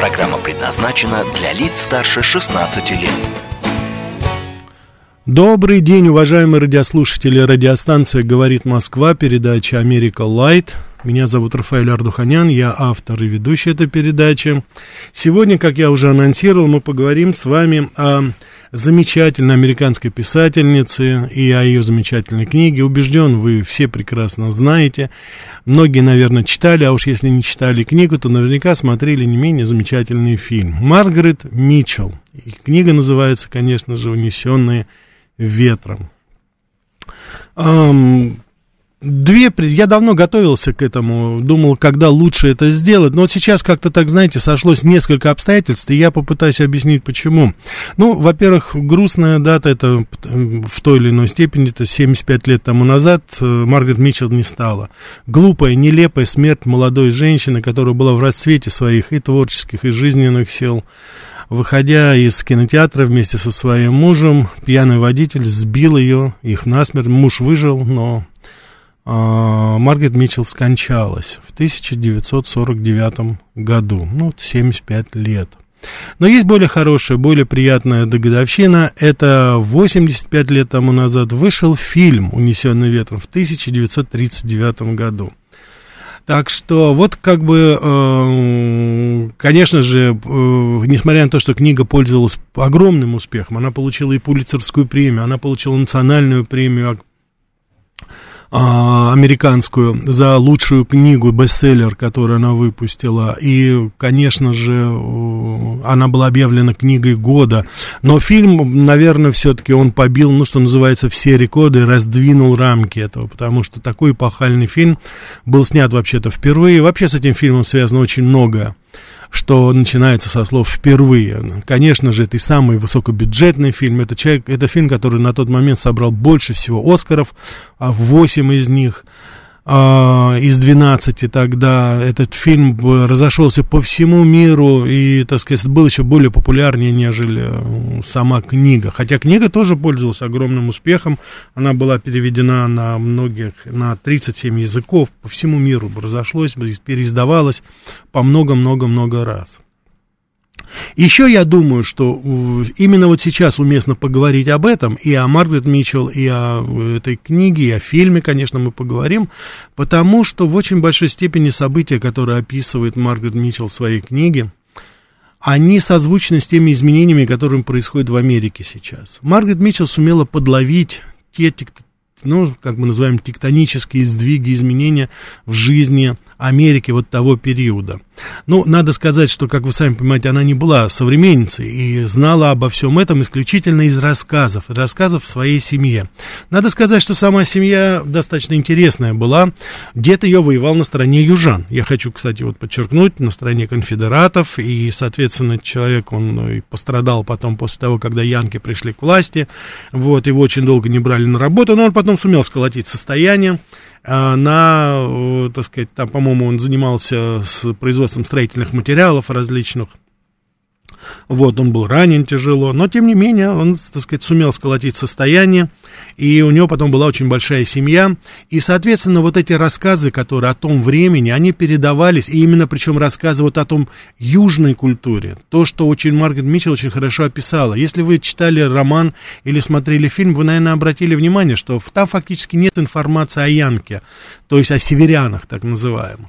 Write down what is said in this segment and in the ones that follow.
Программа предназначена для лиц старше 16 лет. Добрый день, уважаемые радиослушатели. Радиостанция «Говорит Москва», передача «Америка Лайт». Меня зовут Рафаэль Ардуханян, я автор и ведущий этой передачи. Сегодня, как я уже анонсировал, мы поговорим с вами о замечательной американской писательнице и о ее замечательной книге. Убежден, вы все прекрасно знаете. Многие, наверное, читали, а уж если не читали книгу, то наверняка смотрели не менее замечательный фильм. Маргарет Митчелл. И книга называется, конечно же, «Унесенные ветром». Две, я давно готовился к этому, думал, когда лучше это сделать, но вот сейчас как-то так, знаете, сошлось несколько обстоятельств, и я попытаюсь объяснить, почему. Ну, во-первых, грустная дата, это в той или иной степени, это 75 лет тому назад э, Маргарет Митчелл не стала. Глупая, нелепая смерть молодой женщины, которая была в расцвете своих и творческих, и жизненных сил. Выходя из кинотеатра вместе со своим мужем, пьяный водитель сбил ее, их насмерть, муж выжил, но Маргарет Митчелл скончалась в 1949 году, ну, 75 лет. Но есть более хорошая, более приятная догодовщина. Это 85 лет тому назад вышел фильм «Унесенный ветром» в 1939 году. Так что вот как бы, э, конечно же, э, несмотря на то, что книга пользовалась огромным успехом, она получила и Пулицерскую премию, она получила национальную премию а, американскую за лучшую книгу, бестселлер, которую она выпустила. И, конечно же, она была объявлена книгой года. Но фильм, наверное, все-таки он побил, ну, что называется, все рекорды, раздвинул рамки этого, потому что такой эпохальный фильм был снят вообще-то впервые. Вообще с этим фильмом связано очень многое что начинается со слов «впервые». Конечно же, это и самый высокобюджетный фильм. Это, человек, это фильм, который на тот момент собрал больше всего «Оскаров», а 8 из них из 12 тогда этот фильм разошелся по всему миру и, так сказать, был еще более популярнее, нежели э, сама книга. Хотя книга тоже пользовалась огромным успехом. Она была переведена на многих, на 37 языков по всему миру, разошлось, переиздавалась по много-много-много раз. Еще я думаю, что именно вот сейчас уместно поговорить об этом, и о Маргарет Митчелл, и о э, этой книге, и о фильме, конечно, мы поговорим, потому что в очень большой степени события, которые описывает Маргарет Митчелл в своей книге, они созвучны с теми изменениями, которые происходят в Америке сейчас. Маргарет Митчелл сумела подловить те, ну, как мы называем, тектонические сдвиги, изменения в жизни Америки вот того периода. Ну, надо сказать, что, как вы сами понимаете, она не была современницей и знала обо всем этом исключительно из рассказов, рассказов в своей семье. Надо сказать, что сама семья достаточно интересная была. Дед ее воевал на стороне южан. Я хочу, кстати, вот подчеркнуть, на стороне конфедератов, и, соответственно, человек, он ну, и пострадал потом после того, когда янки пришли к власти, вот, его очень долго не брали на работу, но он потом сумел сколотить состояние, на, э, так сказать, там, по-моему, он занимался с производством строительных материалов различных. Вот, он был ранен тяжело, но, тем не менее, он, так сказать, сумел сколотить состояние, и у него потом была очень большая семья, и, соответственно, вот эти рассказы, которые о том времени, они передавались, и именно, причем, рассказы вот о том южной культуре, то, что очень Маргарет Митчелл очень хорошо описала. Если вы читали роман или смотрели фильм, вы, наверное, обратили внимание, что там фактически нет информации о Янке, то есть о северянах, так называемых.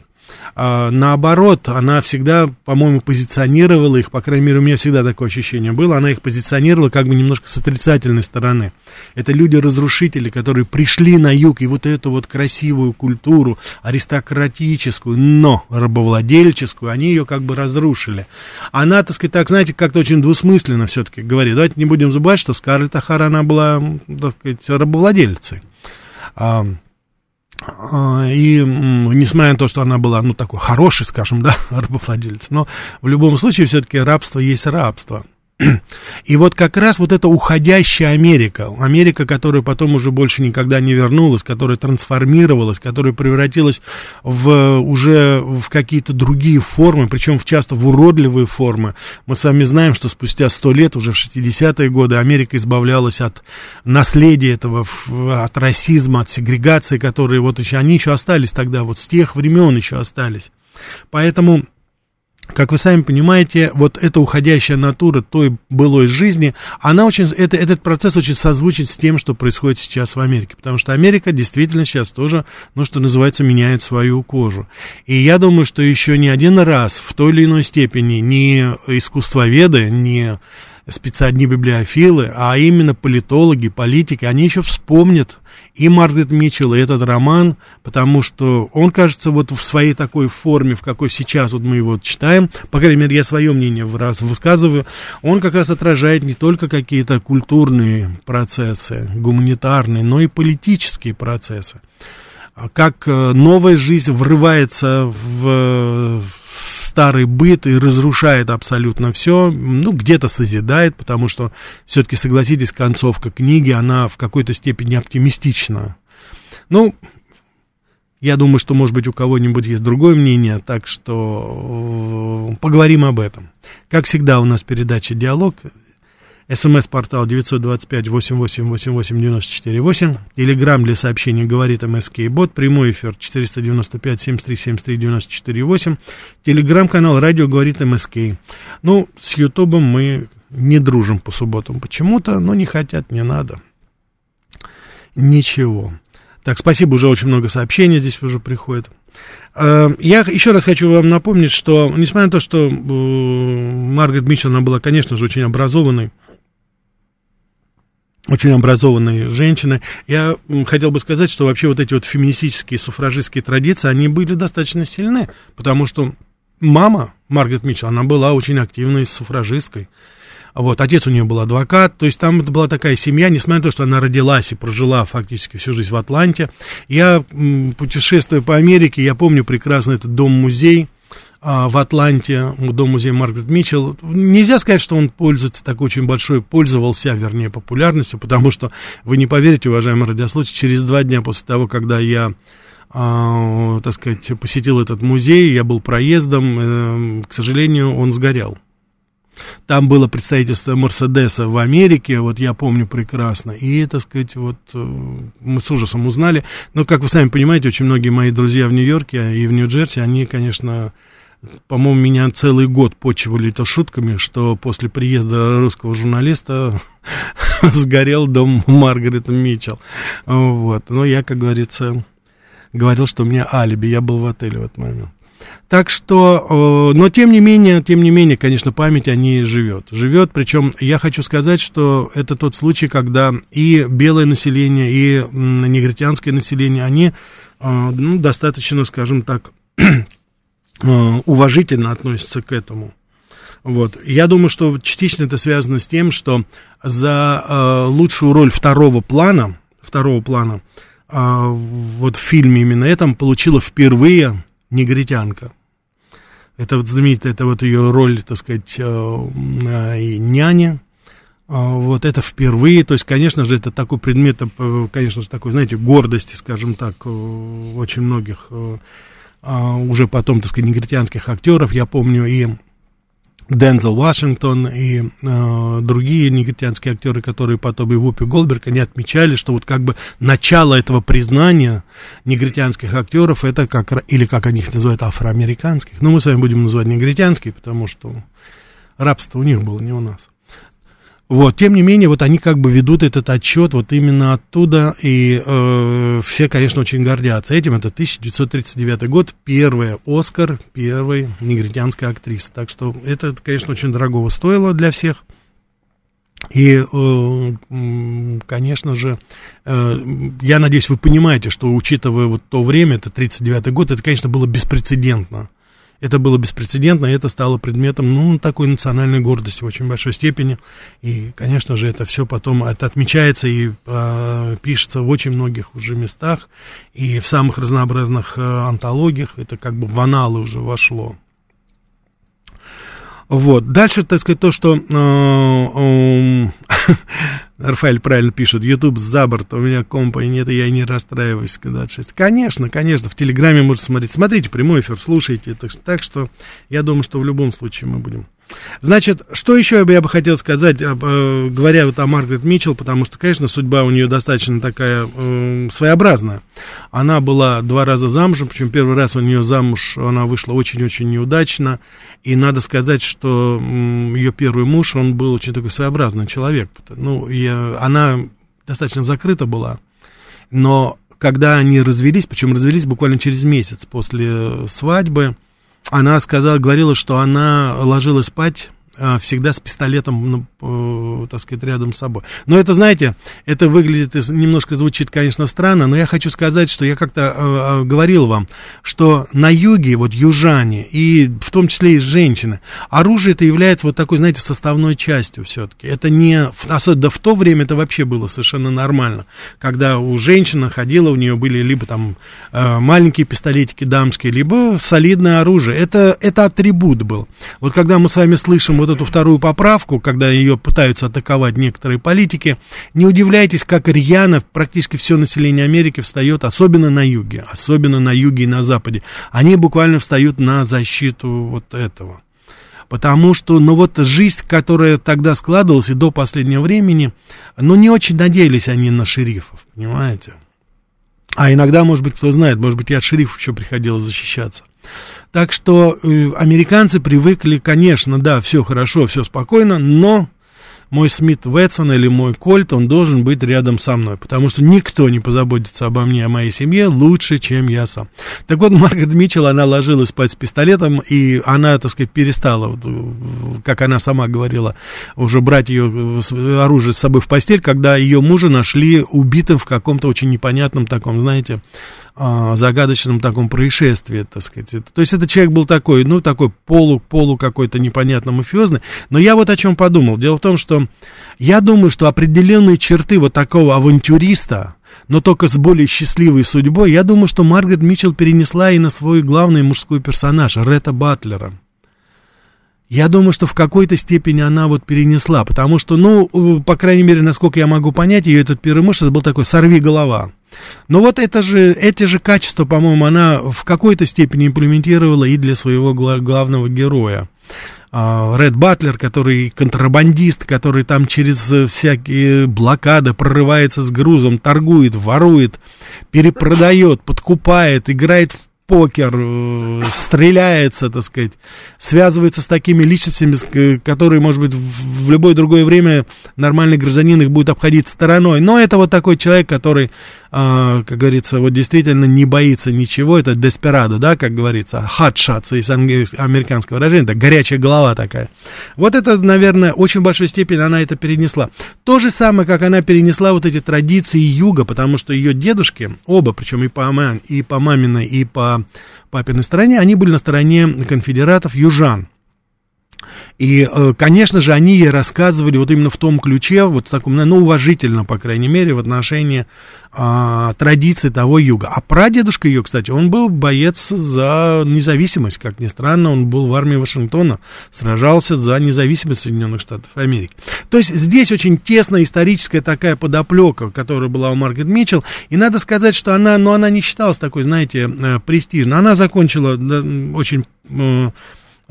А, наоборот, она всегда, по-моему, позиционировала их, по крайней мере, у меня всегда такое ощущение было, она их позиционировала как бы немножко с отрицательной стороны. Это люди-разрушители, которые пришли на юг, и вот эту вот красивую культуру, аристократическую, но рабовладельческую, они ее как бы разрушили. Она, так сказать, так, знаете, как-то очень двусмысленно все-таки говорит. Давайте не будем забывать, что Скарлетт Ахара, она была, так сказать, рабовладельцей. А, и несмотря на то, что она была, ну, такой хороший, скажем, да, рабовладелец, но в любом случае все-таки рабство есть рабство. И вот как раз вот эта уходящая Америка, Америка, которая потом уже больше никогда не вернулась, которая трансформировалась, которая превратилась в уже в какие-то другие формы, причем в часто в уродливые формы. Мы сами знаем, что спустя сто лет, уже в 60-е годы, Америка избавлялась от наследия этого, от расизма, от сегрегации, которые вот еще, они еще остались тогда, вот с тех времен еще остались. Поэтому как вы сами понимаете, вот эта уходящая натура той былой жизни, она очень, это, этот процесс очень созвучен с тем, что происходит сейчас в Америке. Потому что Америка действительно сейчас тоже, ну, что называется, меняет свою кожу. И я думаю, что еще не один раз в той или иной степени ни искусствоведы, ни специальные библиофилы, а именно политологи, политики, они еще вспомнят и Маргарет Митчелл, и этот роман, потому что он, кажется, вот в своей такой форме, в какой сейчас вот мы его читаем, по крайней мере, я свое мнение раз высказываю, он как раз отражает не только какие-то культурные процессы, гуманитарные, но и политические процессы. Как э, новая жизнь врывается в, старый быт и разрушает абсолютно все, ну, где-то созидает, потому что, все-таки, согласитесь, концовка книги, она в какой-то степени оптимистична. Ну, я думаю, что, может быть, у кого-нибудь есть другое мнение, так что э, поговорим об этом. Как всегда, у нас передача «Диалог». СМС-портал 925-88-88-94-8. Телеграмм для сообщений говорит МСК Бот. Прямой эфир 495-73-73-94-8. Телеграмм-канал радио говорит МСК. Ну, с Ютубом мы не дружим по субботам почему-то, но не хотят, не надо. Ничего. Так, спасибо, уже очень много сообщений здесь уже приходит. Э, я еще раз хочу вам напомнить, что, несмотря на то, что э, Маргарет Митчелл, она была, конечно же, очень образованной, очень образованные женщины. Я хотел бы сказать, что вообще вот эти вот феминистические, суфражистские традиции, они были достаточно сильны, потому что мама Маргарет Митчелл, она была очень активной суфражисткой. Вот, отец у нее был адвокат, то есть там была такая семья, несмотря на то, что она родилась и прожила фактически всю жизнь в Атланте. Я, путешествуя по Америке, я помню прекрасно этот дом-музей, в Атланте, дом музея Маргарет Митчелл. Нельзя сказать, что он пользуется такой очень большой, пользовался, вернее, популярностью, потому что, вы не поверите, уважаемые радиослушатели, через два дня после того, когда я а, так сказать, посетил этот музей, я был проездом, э, к сожалению, он сгорел. Там было представительство Мерседеса в Америке, вот я помню прекрасно, и, так сказать, вот э, мы с ужасом узнали, но, как вы сами понимаете, очень многие мои друзья в Нью-Йорке и в Нью-Джерси, они, конечно, по-моему, меня целый год почивали это шутками, что после приезда русского журналиста сгорел дом Маргарет Митчелл. Вот. Но я, как говорится, говорил, что у меня алиби, я был в отеле в этот момент. Так что, э, но тем не менее, тем не менее, конечно, память о ней живет. Живет, причем я хочу сказать, что это тот случай, когда и белое население, и негритянское население, они э, ну, достаточно, скажем так, уважительно относятся к этому. Вот. Я думаю, что частично это связано с тем, что за э, лучшую роль второго плана, второго плана, э, вот в фильме именно этом получила впервые негритянка. Это вот знаменитая, это вот ее роль, так сказать, э, э, и няня. Э, вот это впервые, то есть, конечно же, это такой предмет, э, конечно же, такой, знаете, гордости, скажем так, э, очень многих а, уже потом, так сказать, негритянских актеров, я помню и Дензел Вашингтон и э, другие негритянские актеры, которые потом и Вупи Голдберг, они отмечали, что вот как бы начало этого признания негритянских актеров, это как, или как они их называют, афроамериканских, но мы с вами будем называть негритянские, потому что рабство у них было, не у нас. Вот, тем не менее, вот они как бы ведут этот отчет вот именно оттуда, и э, все, конечно, очень гордятся этим. Это 1939 год, первый Оскар, первой негритянской актрисы. Так что это, конечно, очень дорогого стоило для всех. И, э, конечно же, э, я надеюсь, вы понимаете, что, учитывая вот то время, это 1939 год, это, конечно, было беспрецедентно. Это было беспрецедентно, и это стало предметом, ну, такой национальной гордости в очень большой степени. И, конечно же, это все потом это отмечается и э, пишется в очень многих уже местах, и в самых разнообразных э, антологиях, это как бы в аналы уже вошло. Вот. Дальше, так сказать, то, что э, э, Рафаэль правильно пишет, YouTube за борт, у меня компа нет, и я не расстраиваюсь, когда 6. Конечно, конечно, в Телеграме можно смотреть. Смотрите прямой эфир, слушайте. Так, так что я думаю, что в любом случае мы будем Значит, что еще я бы хотел сказать, э, говоря вот о Маргарет Митчелл, потому что, конечно, судьба у нее достаточно такая э, своеобразная. Она была два раза замужем, причем первый раз у нее замуж, она вышла очень-очень неудачно, и надо сказать, что э, ее первый муж, он был очень такой своеобразный человек. Ну, и она достаточно закрыта была, но когда они развелись, причем развелись буквально через месяц после свадьбы, она сказала, говорила, что она ложилась спать всегда с пистолетом, ну, так сказать, рядом с собой. Но это, знаете, это выглядит, немножко звучит, конечно, странно, но я хочу сказать, что я как-то э, говорил вам, что на юге, вот южане, и в том числе и женщины, оружие это является вот такой, знаете, составной частью все-таки. Это не, особенно в то время это вообще было совершенно нормально, когда у женщины ходила, у нее были либо там э, маленькие пистолетики дамские, либо солидное оружие. Это, это атрибут был. Вот когда мы с вами слышим вот эту вторую поправку, когда ее пытаются атаковать некоторые политики, не удивляйтесь, как рьяно практически все население Америки встает, особенно на юге, особенно на юге и на западе. Они буквально встают на защиту вот этого. Потому что, ну вот жизнь, которая тогда складывалась и до последнего времени, ну не очень надеялись они на шерифов, понимаете? А иногда, может быть, кто знает, может быть, и от шерифов еще приходилось защищаться. Так что э, американцы привыкли, конечно, да, все хорошо, все спокойно, но мой Смит Вэтсон или мой Кольт, он должен быть рядом со мной, потому что никто не позаботится обо мне, о моей семье лучше, чем я сам. Так вот, Маргарет Митчелл, она ложилась спать с пистолетом, и она, так сказать, перестала, как она сама говорила, уже брать ее оружие с собой в постель, когда ее мужа нашли убитым в каком-то очень непонятном таком, знаете, а, загадочном таком происшествии, так сказать. То есть этот человек был такой, ну, такой полу, полу какой-то непонятно мафиозный. Но я вот о чем подумал. Дело в том, что я думаю, что определенные черты вот такого авантюриста, но только с более счастливой судьбой, я думаю, что Маргарет Митчелл перенесла и на свой главный мужской персонаж, Ретта Батлера. Я думаю, что в какой-то степени она вот перенесла, потому что, ну, по крайней мере, насколько я могу понять, ее этот первый муж, это был такой «сорви голова». Но вот это же, эти же качества, по-моему, она в какой-то степени имплементировала и для своего главного героя. А, Ред Батлер, который контрабандист, который там через всякие блокады прорывается с грузом, торгует, ворует, перепродает, подкупает, играет в покер, э, стреляется, так сказать, связывается с такими личностями, которые, может быть, в любое другое время нормальный гражданин их будет обходить стороной. Но это вот такой человек, который как говорится, вот действительно не боится ничего, это деспирадо, да, как говорится, shots из американского выражения, это горячая голова такая. Вот это, наверное, очень большой степени она это перенесла. То же самое, как она перенесла вот эти традиции юга, потому что ее дедушки, оба, причем и по, и по маминой, и по папиной стороне, они были на стороне конфедератов южан. И, э, конечно же, они ей рассказывали вот именно в том ключе, вот в таком, ну, уважительно, по крайней мере, в отношении а, традиций того юга. А прадедушка ее, кстати, он был боец за независимость, как ни странно, он был в армии Вашингтона, сражался за независимость Соединенных Штатов Америки. То есть здесь очень тесная историческая такая подоплека, которая была у Маргарет Митчелл, и надо сказать, что она, ну, она не считалась такой, знаете, э, престижной. Она закончила очень Э,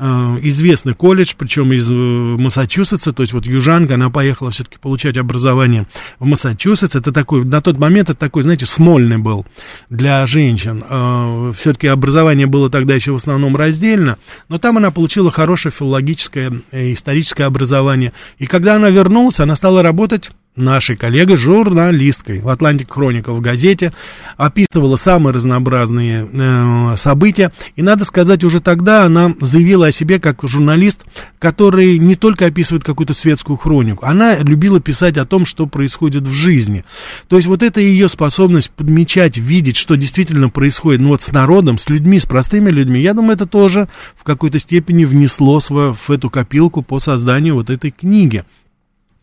известный колледж, причем из э, Массачусетса, то есть вот южанка, она поехала все-таки получать образование в Массачусетс, это такой, на тот момент это такой, знаете, смольный был для женщин, э, все-таки образование было тогда еще в основном раздельно, но там она получила хорошее филологическое, историческое образование, и когда она вернулась, она стала работать нашей коллегой, журналисткой в Atlantic Chronicle в газете, описывала самые разнообразные э, события. И надо сказать, уже тогда она заявила о себе как журналист, который не только описывает какую-то светскую хронику, она любила писать о том, что происходит в жизни. То есть вот это ее способность подмечать, видеть, что действительно происходит ну, вот с народом, с людьми, с простыми людьми, я думаю, это тоже в какой-то степени внесло в эту копилку по созданию вот этой книги.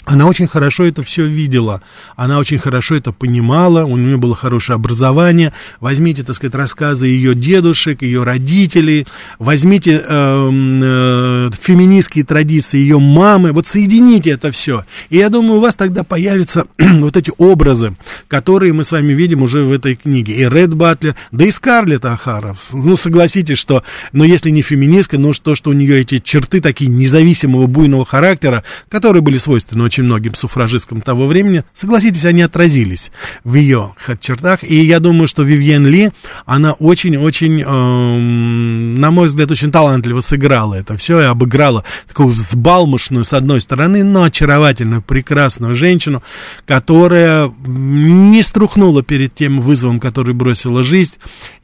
Она очень хорошо это все видела, она очень хорошо это понимала, у нее было хорошее образование. Возьмите, так сказать, рассказы ее дедушек, ее родителей, возьмите э, э, феминистские традиции ее мамы, вот соедините это все. И я думаю, у вас тогда появятся вот эти образы, которые мы с вами видим уже в этой книге. И Ред Батлер, да и Скарлетт Ахара. Ну, согласитесь, что, ну, если не феминистка, ну, то, что у нее эти черты такие независимого буйного характера, которые были свойственны очень очень многим суфражисткам того времени, согласитесь, они отразились в ее чертах. И я думаю, что Вивьен Ли, она очень-очень, э, на мой взгляд, очень талантливо сыграла это все и обыграла такую взбалмошную, с одной стороны, но очаровательную, прекрасную женщину, которая не струхнула перед тем вызовом, который бросила жизнь,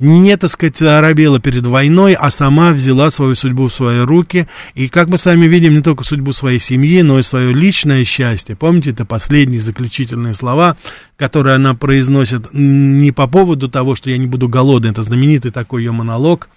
не, так сказать, оробела перед войной, а сама взяла свою судьбу в свои руки. И, как мы сами видим, не только судьбу своей семьи, но и свое личное счастье счастья. Помните, это последние заключительные слова, которые она произносит не по поводу того, что я не буду голоден, это знаменитый такой ее монолог,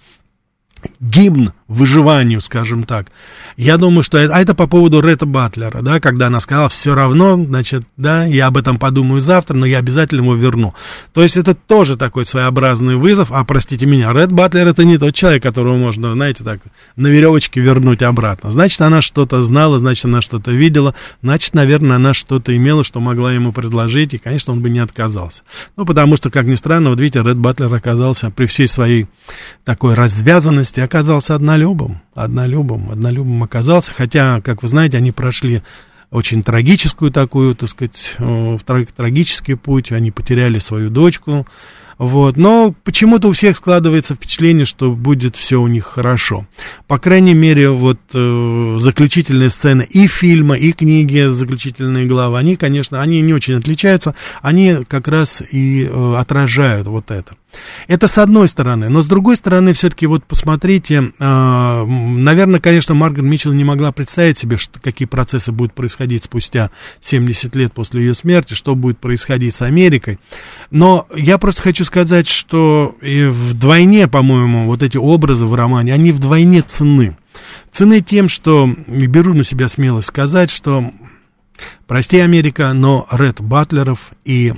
гимн выживанию, скажем так. Я думаю, что это, а это по поводу Ретта Батлера, да, когда она сказала, все равно, значит, да, я об этом подумаю завтра, но я обязательно его верну. То есть это тоже такой своеобразный вызов, а простите меня, Ред Батлер это не тот человек, которого можно, знаете, так, на веревочке вернуть обратно. Значит, она что-то знала, значит, она что-то видела, значит, наверное, она что-то имела, что могла ему предложить, и, конечно, он бы не отказался. Ну, потому что, как ни странно, вот видите, Ред Батлер оказался при всей своей такой развязанности, оказался одна однолюбом, однолюбом, однолюбом оказался, хотя, как вы знаете, они прошли очень трагическую такую, так сказать, э, трагический путь, они потеряли свою дочку, вот. Но почему-то у всех складывается впечатление, что будет все у них хорошо. По крайней мере, вот э, заключительные сцены и фильма, и книги, заключительные главы, они, конечно, они не очень отличаются, они как раз и э, отражают вот это. Это с одной стороны, но с другой стороны, все-таки вот посмотрите, э, наверное, конечно, Маргарет Митчелл не могла представить себе, что, какие процессы будут происходить спустя 70 лет после ее смерти, что будет происходить с Америкой. Но я просто хочу сказать, что и вдвойне, по-моему, вот эти образы в романе, они вдвойне цены. Цены тем, что, беру на себя смелость сказать, что, прости, Америка, но Ред Батлеров и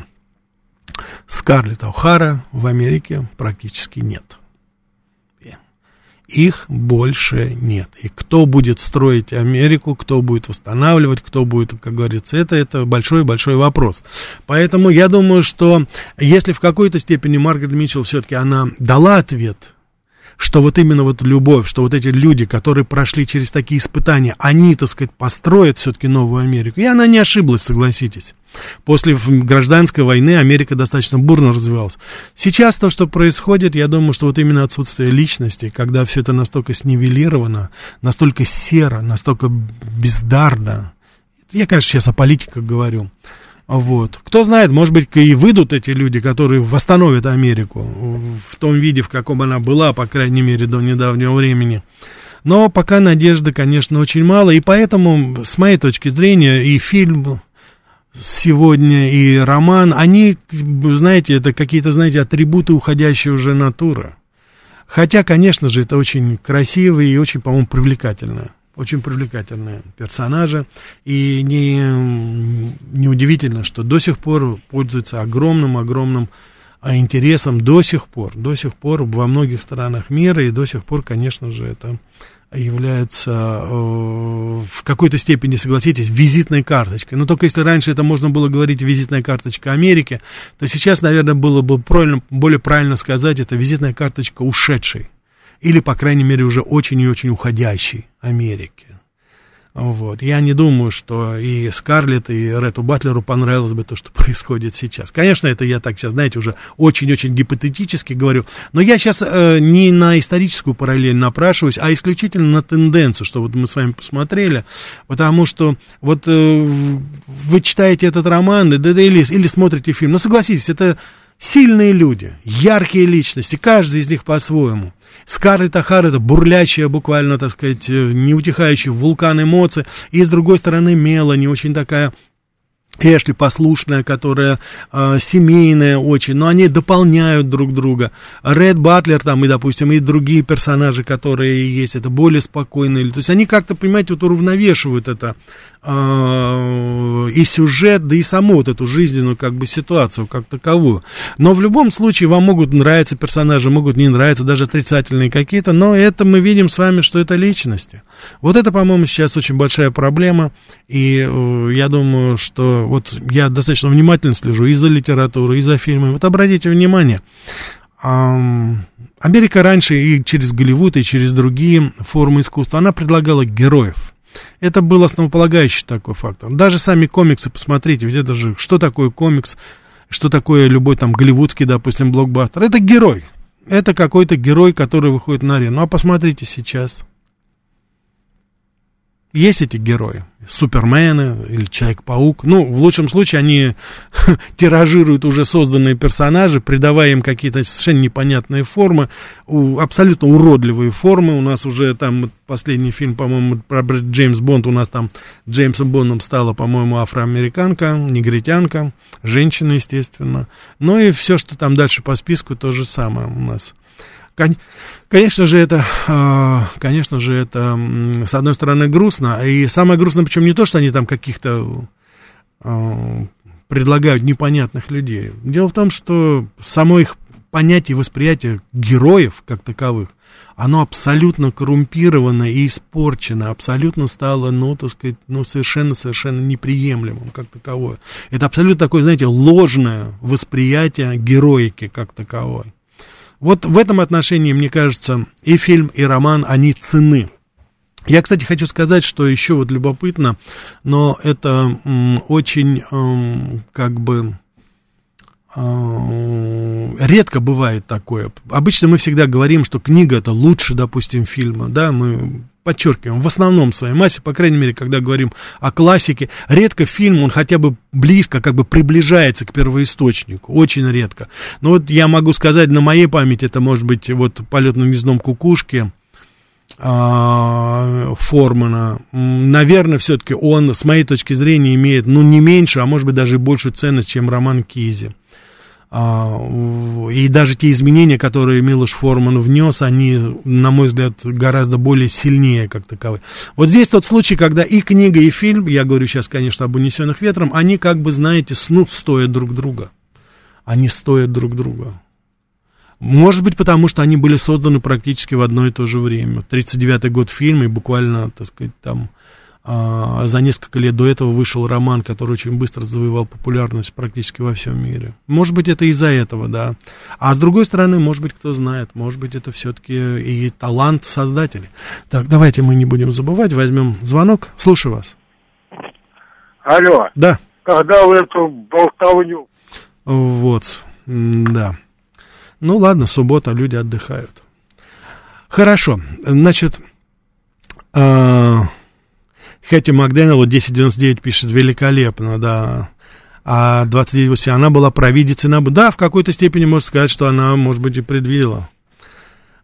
Скарлетт О'Хара в Америке практически нет. Их больше нет. И кто будет строить Америку, кто будет восстанавливать, кто будет, как говорится, это, это большой-большой вопрос. Поэтому я думаю, что если в какой-то степени Маргарет Митчелл все-таки она дала ответ что вот именно вот любовь, что вот эти люди, которые прошли через такие испытания, они, так сказать, построят все-таки новую Америку. И она не ошиблась, согласитесь. После гражданской войны Америка достаточно бурно развивалась. Сейчас то, что происходит, я думаю, что вот именно отсутствие личности, когда все это настолько снивелировано, настолько серо, настолько бездарно. Я, конечно, сейчас о политиках говорю. Вот. Кто знает, может быть, и выйдут эти люди, которые восстановят Америку в том виде, в каком она была, по крайней мере, до недавнего времени. Но пока надежды, конечно, очень мало, и поэтому, с моей точки зрения, и фильм сегодня, и роман, они, знаете, это какие-то, знаете, атрибуты уходящей уже натуры. Хотя, конечно же, это очень красиво и очень, по-моему, привлекательно очень привлекательные персонажи. И не, неудивительно, что до сих пор пользуется огромным-огромным а, интересом до сих пор, до сих пор во многих странах мира, и до сих пор, конечно же, это является э, в какой-то степени, согласитесь, визитной карточкой. Но только если раньше это можно было говорить визитная карточка Америки, то сейчас, наверное, было бы правильно, более правильно сказать, это визитная карточка ушедшей или, по крайней мере, уже очень и очень уходящей Америки. Вот. Я не думаю, что и Скарлетт, и Рету Батлеру понравилось бы то, что происходит сейчас. Конечно, это я так сейчас, знаете, уже очень-очень гипотетически говорю, но я сейчас э, не на историческую параллель напрашиваюсь, а исключительно на тенденцию, что вот мы с вами посмотрели, потому что вот э, вы читаете этот роман или, или смотрите фильм, ну согласитесь, это сильные люди, яркие личности, каждый из них по-своему. Скарлетт Ахар это бурлящая, буквально, так сказать, э, неутихающий вулкан эмоций. И с другой стороны Мела, не очень такая Эшли послушная, которая э, семейная очень, но они дополняют друг друга. Ред Батлер там и, допустим, и другие персонажи, которые есть, это более спокойные. То есть они как-то, понимаете, вот уравновешивают это э, и сюжет, да и саму вот эту жизненную как бы ситуацию как таковую. Но в любом случае вам могут нравиться персонажи, могут не нравиться, даже отрицательные какие-то, но это мы видим с вами, что это личности. Вот это, по-моему, сейчас очень большая проблема, и э, я думаю, что вот я достаточно внимательно слежу и за литературой, и за фильмами. Вот обратите внимание, Америка раньше и через Голливуд, и через другие формы искусства, она предлагала героев. Это был основополагающий такой фактор. Даже сами комиксы, посмотрите, ведь это же, что такое комикс, что такое любой там голливудский, допустим, блокбастер. Это герой. Это какой-то герой, который выходит на арену. Ну, а посмотрите сейчас. Есть эти герои, супермены или Человек-паук. Ну, в лучшем случае они тиражируют уже созданные персонажи, придавая им какие-то совершенно непонятные формы, абсолютно уродливые формы. У нас уже там последний фильм, по-моему, про Джеймс Бонд, у нас там Джеймсом Бондом стала, по-моему, афроамериканка, негритянка, женщина, естественно. Ну и все, что там дальше по списку, то же самое у нас. Конечно же, это, а, конечно же, это, с одной стороны, грустно. И самое грустное, причем не то, что они там каких-то а, предлагают непонятных людей. Дело в том, что само их понятие восприятия героев, как таковых, оно абсолютно коррумпировано и испорчено, абсолютно стало, ну, так сказать, ну, совершенно-совершенно неприемлемым как таковое. Это абсолютно такое, знаете, ложное восприятие героики как таковой. Вот в этом отношении, мне кажется, и фильм, и роман, они цены. Я, кстати, хочу сказать, что еще вот любопытно, но это очень, м, как бы, редко бывает такое. Обычно мы всегда говорим, что книга это лучше, допустим, фильма, да, мы подчеркиваем, в основном своей массе, по крайней мере, когда говорим о классике, редко фильм, он хотя бы близко, как бы приближается к первоисточнику, очень редко. Но вот я могу сказать, на моей памяти, это может быть вот «Полет на гнездом кукушки», а, Формана, наверное, все-таки он, с моей точки зрения, имеет, ну, не меньше, а может быть, даже большую ценность, чем роман Кизи. А, и даже те изменения, которые Милош Форман внес, они, на мой взгляд, гораздо более сильнее как таковые. Вот здесь тот случай, когда и книга, и фильм, я говорю сейчас, конечно, об «Унесенных ветром», они, как бы, знаете, ну, стоят друг друга. Они стоят друг друга. Может быть, потому что они были созданы практически в одно и то же время. 39-й год фильма, и буквально, так сказать, там за несколько лет до этого вышел роман, который очень быстро завоевал популярность практически во всем мире. Может быть, это из-за этого, да. А с другой стороны, может быть, кто знает, может быть, это все-таки и талант создателей. Так, давайте мы не будем забывать, возьмем звонок. Слушаю вас. Алло. Да. Когда вы эту болтовню? Вот, да. Ну ладно, суббота, люди отдыхают. Хорошо, значит, э, Хэти Макдэнелл 1099 пишет великолепно, да. А 29 она была провидицей на... Да, в какой-то степени можно сказать, что она, может быть, и предвидела.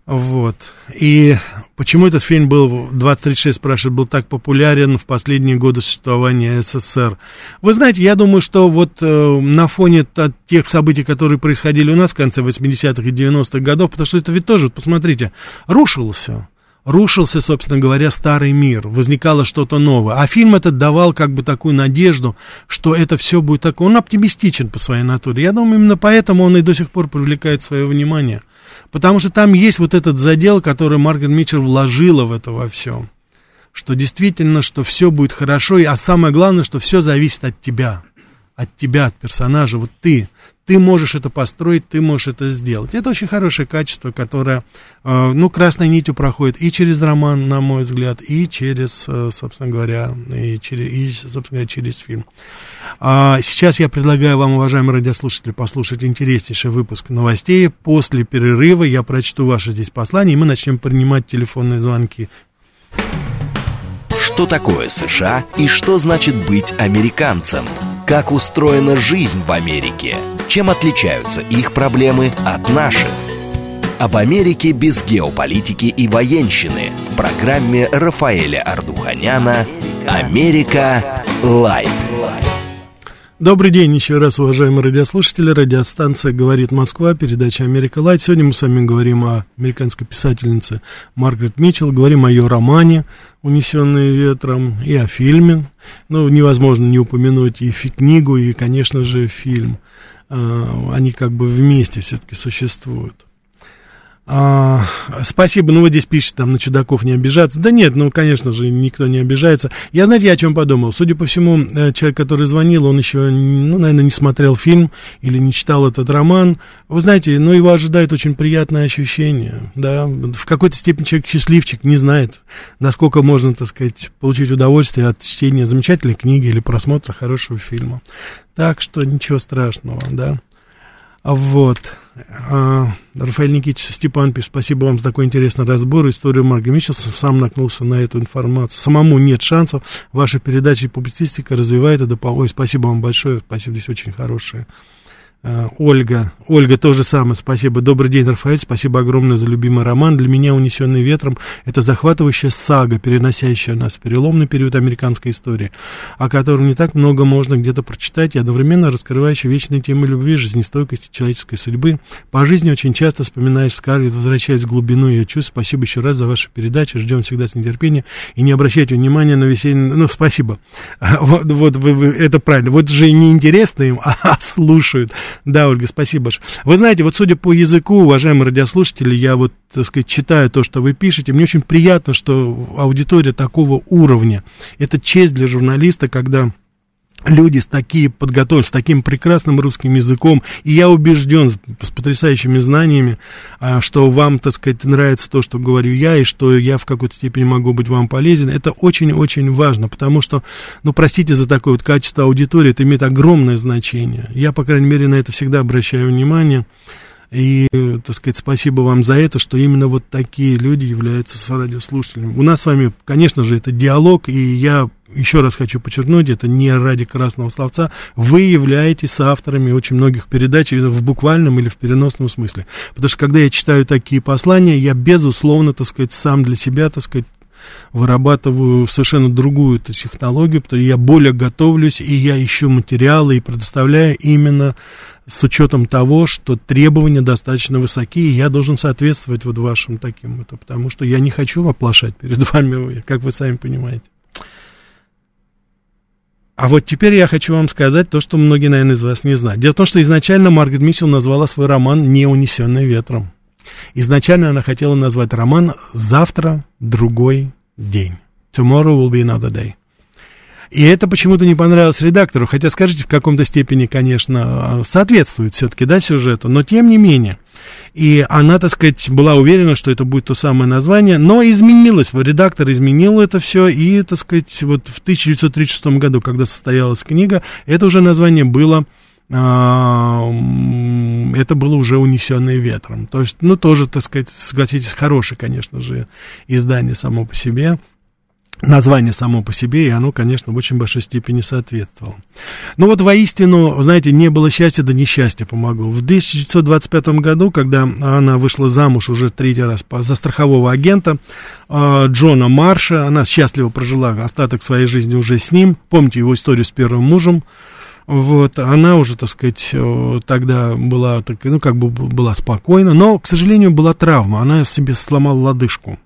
Вот. И почему этот фильм был, 2036 спрашивает, был так популярен в последние годы существования СССР? Вы знаете, я думаю, что вот э, на фоне тех событий, которые происходили у нас в конце 80-х и 90-х годов, потому что это ведь тоже, вот посмотрите, рушился рушился, собственно говоря, старый мир, возникало что-то новое. А фильм этот давал как бы такую надежду, что это все будет так. Он оптимистичен по своей натуре. Я думаю, именно поэтому он и до сих пор привлекает свое внимание. Потому что там есть вот этот задел, который Маргарет Митчелл вложила в это во все. Что действительно, что все будет хорошо, а самое главное, что все зависит от тебя. От тебя, от персонажа. Вот ты, ты можешь это построить, ты можешь это сделать. Это очень хорошее качество, которое, э, ну, красной нитью проходит и через роман, на мой взгляд, и через, э, собственно говоря, и через, и, собственно говоря, через фильм. А сейчас я предлагаю вам, уважаемые радиослушатели, послушать интереснейший выпуск новостей. После перерыва я прочту ваше здесь послание, и мы начнем принимать телефонные звонки. Что такое США и что значит быть американцем? Как устроена жизнь в Америке? Чем отличаются их проблемы от наших? Об Америке без геополитики и военщины в программе Рафаэля Ардуханяна «Америка. Light». Добрый день еще раз, уважаемые радиослушатели. Радиостанция «Говорит Москва», передача «Америка Light». Сегодня мы с вами говорим о американской писательнице Маргарет Митчелл, говорим о ее романе «Унесенные ветром» и о фильме. Ну, невозможно не упомянуть и книгу, и, конечно же, фильм. А, они как бы вместе все-таки существуют. А, спасибо, ну вы здесь пишете, там на чудаков не обижаться. Да нет, ну, конечно же, никто не обижается. Я, знаете, я о чем подумал? Судя по всему, э, человек, который звонил, он еще, ну, наверное, не смотрел фильм или не читал этот роман. Вы знаете, ну, его ожидает очень приятное ощущение, да. В какой-то степени человек счастливчик, не знает, насколько можно, так сказать, получить удовольствие от чтения замечательной книги или просмотра хорошего фильма. Так что ничего страшного, да. Вот. А, Рафаэль Никитич Степан пишет, спасибо вам за такой интересный разбор. Историю Марга Мичелса сам наткнулся на эту информацию. Самому нет шансов. Ваша передача и публицистика развивает это. Ой, спасибо вам большое. Спасибо, здесь очень хорошие Ольга. Ольга, то же самое, спасибо. Добрый день, Рафаэль, спасибо огромное за любимый роман. Для меня «Унесенный ветром» — это захватывающая сага, переносящая нас в переломный период американской истории, о котором не так много можно где-то прочитать, и одновременно раскрывающая вечные темы любви, жизнестойкости, человеческой судьбы. По жизни очень часто вспоминаешь Скарлетт, возвращаясь в глубину ее чувств. Спасибо еще раз за вашу передачу, ждем всегда с нетерпением. И не обращайте внимания на весенний... Ну, спасибо. Вот, вот вы, вы, это правильно. Вот же не интересно им, а слушают. Да, Ольга, спасибо большое. Вы знаете, вот судя по языку, уважаемые радиослушатели, я вот, так сказать, читаю то, что вы пишете, мне очень приятно, что аудитория такого уровня. Это честь для журналиста, когда люди с такие подготовлены, с таким прекрасным русским языком, и я убежден, с потрясающими знаниями, а, что вам, так сказать, нравится то, что говорю я, и что я в какой-то степени могу быть вам полезен, это очень-очень важно, потому что, ну, простите за такое вот качество аудитории, это имеет огромное значение. Я, по крайней мере, на это всегда обращаю внимание. И, так сказать, спасибо вам за это, что именно вот такие люди являются радиослушателями. У нас с вами, конечно же, это диалог, и я еще раз хочу подчеркнуть, это не ради красного словца, вы являетесь соавторами очень многих передач в буквальном или в переносном смысле. Потому что когда я читаю такие послания, я безусловно, так сказать, сам для себя, так сказать, вырабатываю совершенно другую -то технологию, потому что я более готовлюсь, и я ищу материалы и предоставляю именно с учетом того, что требования достаточно высокие, и я должен соответствовать вот вашим таким, это, потому что я не хочу оплошать перед вами, как вы сами понимаете. А вот теперь я хочу вам сказать то, что многие, наверное, из вас не знают. Дело в том, что изначально Маргарет Митчелл назвала свой роман «Не унесенный ветром». Изначально она хотела назвать роман «Завтра другой день». Tomorrow will be another day. И это почему-то не понравилось редактору, хотя, скажите, в каком-то степени, конечно, соответствует все-таки, да, сюжету, но тем не менее. И она, так сказать, была уверена, что это будет то самое название, но изменилось, редактор изменил это все, и, так сказать, вот в 1936 году, когда состоялась книга, это уже название было это было уже унесенное ветром. То есть, ну, тоже, так сказать, согласитесь, хорошее, конечно же, издание само по себе название само по себе, и оно, конечно, в очень большой степени соответствовало. Но вот воистину, знаете, не было счастья, да несчастье помогло. В 1925 году, когда она вышла замуж уже третий раз за страхового агента а, Джона Марша, она счастливо прожила остаток своей жизни уже с ним. Помните его историю с первым мужем? Вот, она уже, так сказать, тогда была, ну, как бы была спокойна, но, к сожалению, была травма, она себе сломала лодыжку.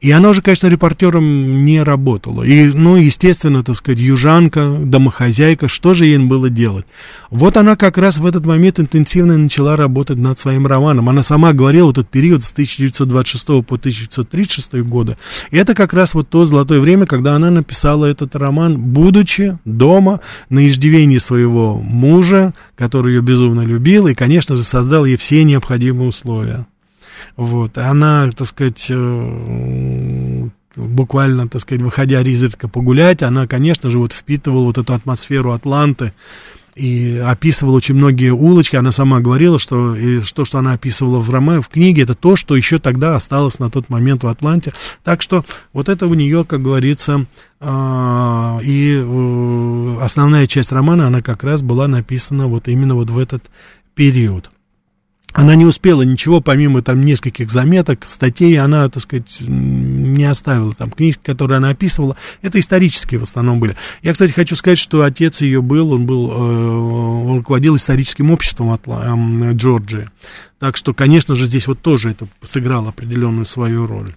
И она уже, конечно, репортером не работала. И, ну, естественно, так сказать, южанка, домохозяйка, что же ей было делать? Вот она как раз в этот момент интенсивно начала работать над своим романом. Она сама говорила, этот период с 1926 по 1936 года, и это как раз вот то золотое время, когда она написала этот роман, будучи дома на иждивении своего мужа, который ее безумно любил, и, конечно же, создал ей все необходимые условия. Вот, она, так сказать, э, буквально, так сказать, выходя изредка погулять, она, конечно же, вот впитывала вот эту атмосферу Атланты, и описывала очень многие улочки. Она сама говорила, что и то, что она описывала в романе, в книге, это то, что еще тогда осталось на тот момент в Атланте. Так что вот это у нее, как говорится, э, и э, основная часть романа, она как раз была написана вот именно вот в этот период. Она не успела ничего, помимо там нескольких заметок, статей, она, так сказать, не оставила. Там книжки, которые она описывала, это исторические в основном были. Я, кстати, хочу сказать, что отец ее был, он был, э, он руководил историческим обществом от э, Джорджии. Так что, конечно же, здесь вот тоже это сыграло определенную свою роль.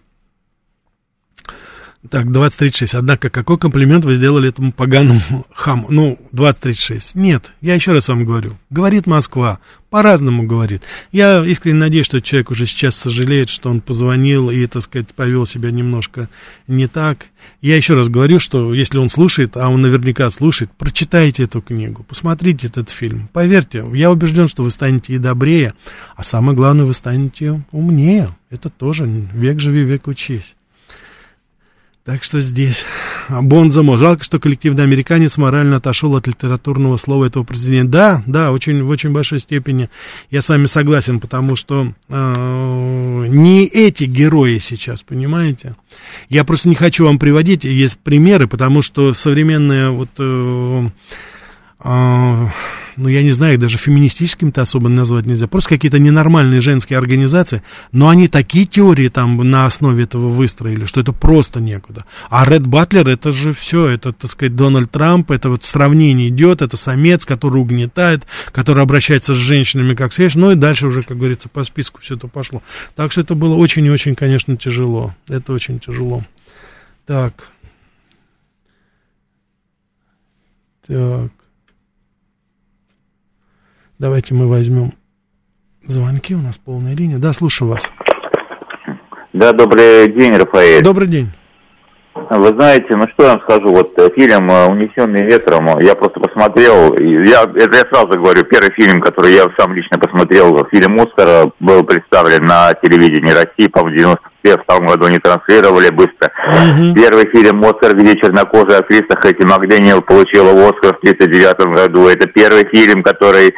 Так, 2036. Однако, какой комплимент вы сделали этому поганому хаму? Ну, 2036. Нет, я еще раз вам говорю. Говорит Москва. По-разному говорит. Я искренне надеюсь, что человек уже сейчас сожалеет, что он позвонил и, так сказать, повел себя немножко не так. Я еще раз говорю, что если он слушает, а он наверняка слушает, прочитайте эту книгу, посмотрите этот фильм. Поверьте, я убежден, что вы станете и добрее, а самое главное, вы станете умнее. Это тоже век живи, век учись. Так что здесь Бонзамо. Жалко, что коллективный американец морально отошел от литературного слова этого президента. Да, да, очень, в очень большой степени я с вами согласен, потому что э, не эти герои сейчас, понимаете? Я просто не хочу вам приводить, есть примеры, потому что современная вот... Э, ну, я не знаю, их даже феминистическими-то особо назвать нельзя, просто какие-то ненормальные женские организации, но они такие теории там на основе этого выстроили, что это просто некуда. А Ред Батлер, это же все, это, так сказать, Дональд Трамп, это вот сравнение идет, это самец, который угнетает, который обращается с женщинами как с ну и дальше уже, как говорится, по списку все это пошло. Так что это было очень и очень, конечно, тяжело. Это очень тяжело. Так. Так. Давайте мы возьмем звонки, у нас полная линия. Да, слушаю вас. Да, добрый день, Рафаэль. Добрый день. Вы знаете, ну что я вам скажу, вот э, фильм э, «Унесенный ветром», я просто посмотрел, я, это я сразу говорю, первый фильм, который я сам лично посмотрел, фильм «Оскара», был представлен на телевидении России, по-моему, в 92 году они транслировали быстро. Mm-hmm. Первый фильм «Оскар», где чернокожая актриса Хэти Макдэниел получила Оскар в 1939 году. Это первый фильм, который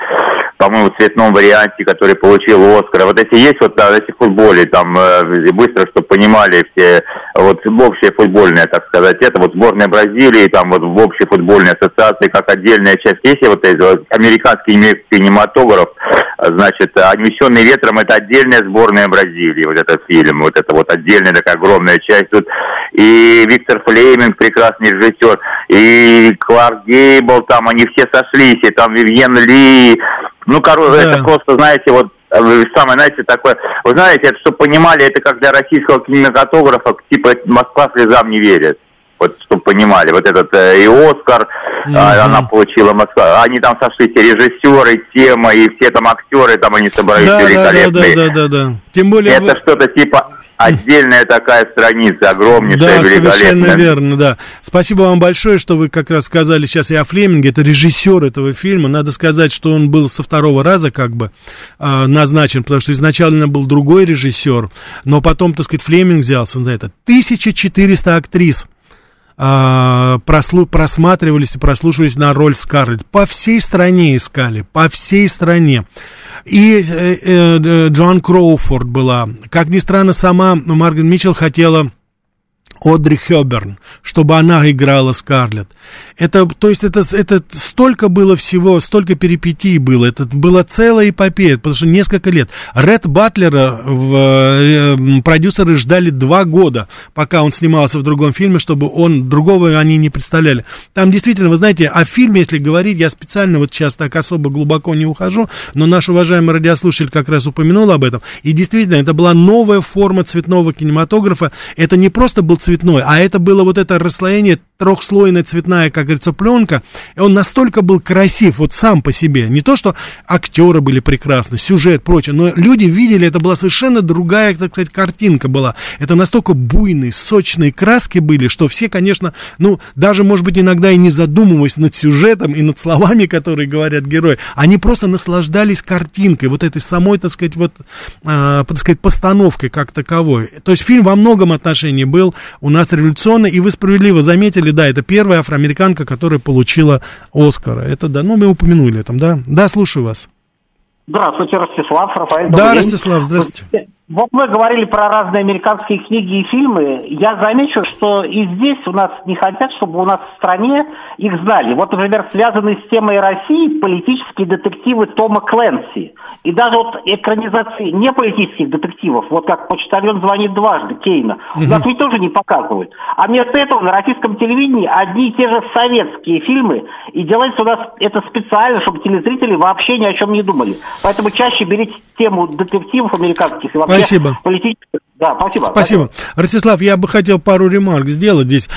по-моему, в цветном варианте, который получил Оскар. Вот эти есть вот да, эти футболе, там, э, быстро, чтобы понимали все, вот общая футбольная, так сказать, это вот сборная Бразилии, там вот в общей футбольной ассоциации, как отдельная часть. Если вот эти вот, американский кинематограф, значит, «Унесенный ветром» это отдельная сборная Бразилии, вот этот фильм, вот это вот отдельная такая огромная часть тут. И Виктор Флейминг, прекрасный режиссер, и Кларк Гейбл, там они все сошлись, и там Вивьен Ли, ну, короче, да. это просто, знаете, вот э, самое, знаете, такое, вы знаете, это, чтобы понимали, это как для российского кинематографа, типа Москва слезам не верит. Вот, чтобы понимали, вот этот э, и Оскар, mm-hmm. она получила Москва, они там сошлись, и режиссеры, тема, и все там актеры, там они собрались да, великолепные. Да, да, да, да, да. Тем более... Это вы... что-то типа отдельная такая страница, огромнейшая, Да, совершенно верно, да. Спасибо вам большое, что вы как раз сказали сейчас и о Флеминге, это режиссер этого фильма. Надо сказать, что он был со второго раза как бы э, назначен, потому что изначально был другой режиссер, но потом, так сказать, Флеминг взялся за это. 1400 актрис а, прослу, просматривались и прослушивались на роль Скарлетт. По всей стране искали, по всей стране. И э, э, Джоан Кроуфорд была. Как ни странно, сама Маргарет Митчелл хотела Одри Хёберн, чтобы она играла Скарлетт. Это, то есть это, это столько было всего, столько перипетий было, это была целая эпопея, потому что несколько лет. Ред Батлера в, э, продюсеры ждали два года, пока он снимался в другом фильме, чтобы он, другого они не представляли. Там действительно, вы знаете, о фильме, если говорить, я специально вот сейчас так особо глубоко не ухожу, но наш уважаемый радиослушатель как раз упомянул об этом, и действительно, это была новая форма цветного кинематографа, это не просто был цвет цветной, а это было вот это расслоение, трехслойная цветная, как говорится, пленка, и он настолько был красив вот сам по себе, не то, что актеры были прекрасны, сюжет, прочее, но люди видели, это была совершенно другая, так сказать, картинка была, это настолько буйные, сочные краски были, что все, конечно, ну, даже, может быть, иногда и не задумываясь над сюжетом и над словами, которые говорят герои, они просто наслаждались картинкой, вот этой самой, так сказать, вот, э, так сказать, постановкой как таковой. То есть фильм во многом отношении был у нас революционный, и вы справедливо заметили, да, это первая афроамериканка, которая получила Оскара. Это, да, ну, мы упомянули там, да? Да, слушаю вас. Здравствуйте, Ростислав, Рафаэль. Да, день. Ростислав, здравствуйте. Вот мы говорили про разные американские книги и фильмы. Я замечу, что и здесь у нас не хотят, чтобы у нас в стране их знали. Вот, например, связанные с темой России политические детективы Тома Кленси. И даже вот экранизации не политических детективов, вот как «Почтальон звонит дважды» Кейна, у нас ведь тоже не показывают. А вместо этого на российском телевидении одни и те же советские фильмы, и делается у нас это специально, чтобы телезрители вообще ни о чем не думали. Поэтому чаще берите тему детективов американских и вообще Спасибо. политических. Да, спасибо. Спасибо. Ростислав, я бы хотел пару ремарк сделать здесь.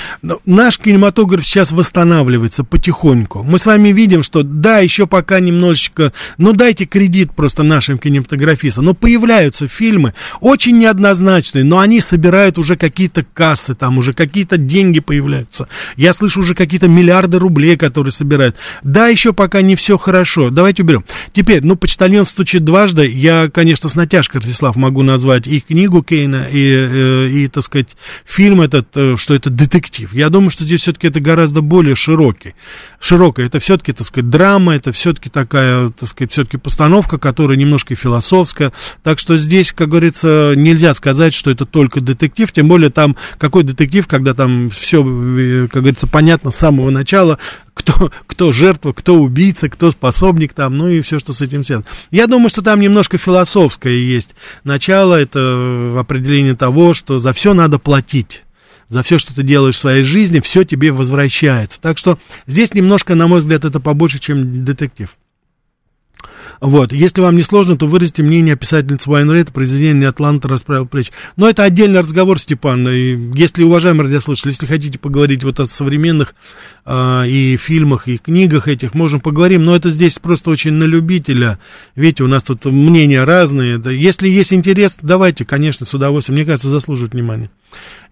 Наш кинематограф сейчас восстанавливается потихоньку. Мы с вами видим, что да, еще пока немножечко, ну дайте кредит просто нашим кинематографистам. Но появляются фильмы очень неоднозначные, но они собирают уже какие-то кассы, там уже какие-то деньги появляются. Я слышу уже какие-то миллиарды рублей, которые собирают. Да, еще пока не все хорошо. Давайте уберем. Теперь, ну, почтальон стучит дважды. Я, конечно, с натяжкой, Ростислав, могу назвать и книгу Кейна, и, э, и, так сказать, фильм этот, э, что это детектив. Я думаю, что здесь все-таки это гораздо более широкий. Широкое. Это все-таки, так сказать, драма, это все-таки такая, так сказать, все-таки постановка, которая немножко философская. Так что здесь, как говорится, нельзя сказать, что это только детектив, тем более там какой детектив, когда там все, как говорится, понятно с самого начала, кто, кто жертва, кто убийца, кто способник там, ну и все, что с этим связано. Я думаю, что там немножко философское есть начало, это определение того, что за все надо платить. За все, что ты делаешь в своей жизни, все тебе возвращается. Так что здесь немножко, на мой взгляд, это побольше, чем детектив. Вот. Если вам не сложно, то выразите мнение о писательнице Уайн Рейд, произведение «Атланта расправил плечи». Но это отдельный разговор, Степан. И если, уважаемые радиослушатели, если хотите поговорить вот о современных э, и фильмах, и книгах этих, можем поговорим. Но это здесь просто очень на любителя. Видите, у нас тут мнения разные. Если есть интерес, давайте, конечно, с удовольствием. Мне кажется, заслуживает внимания.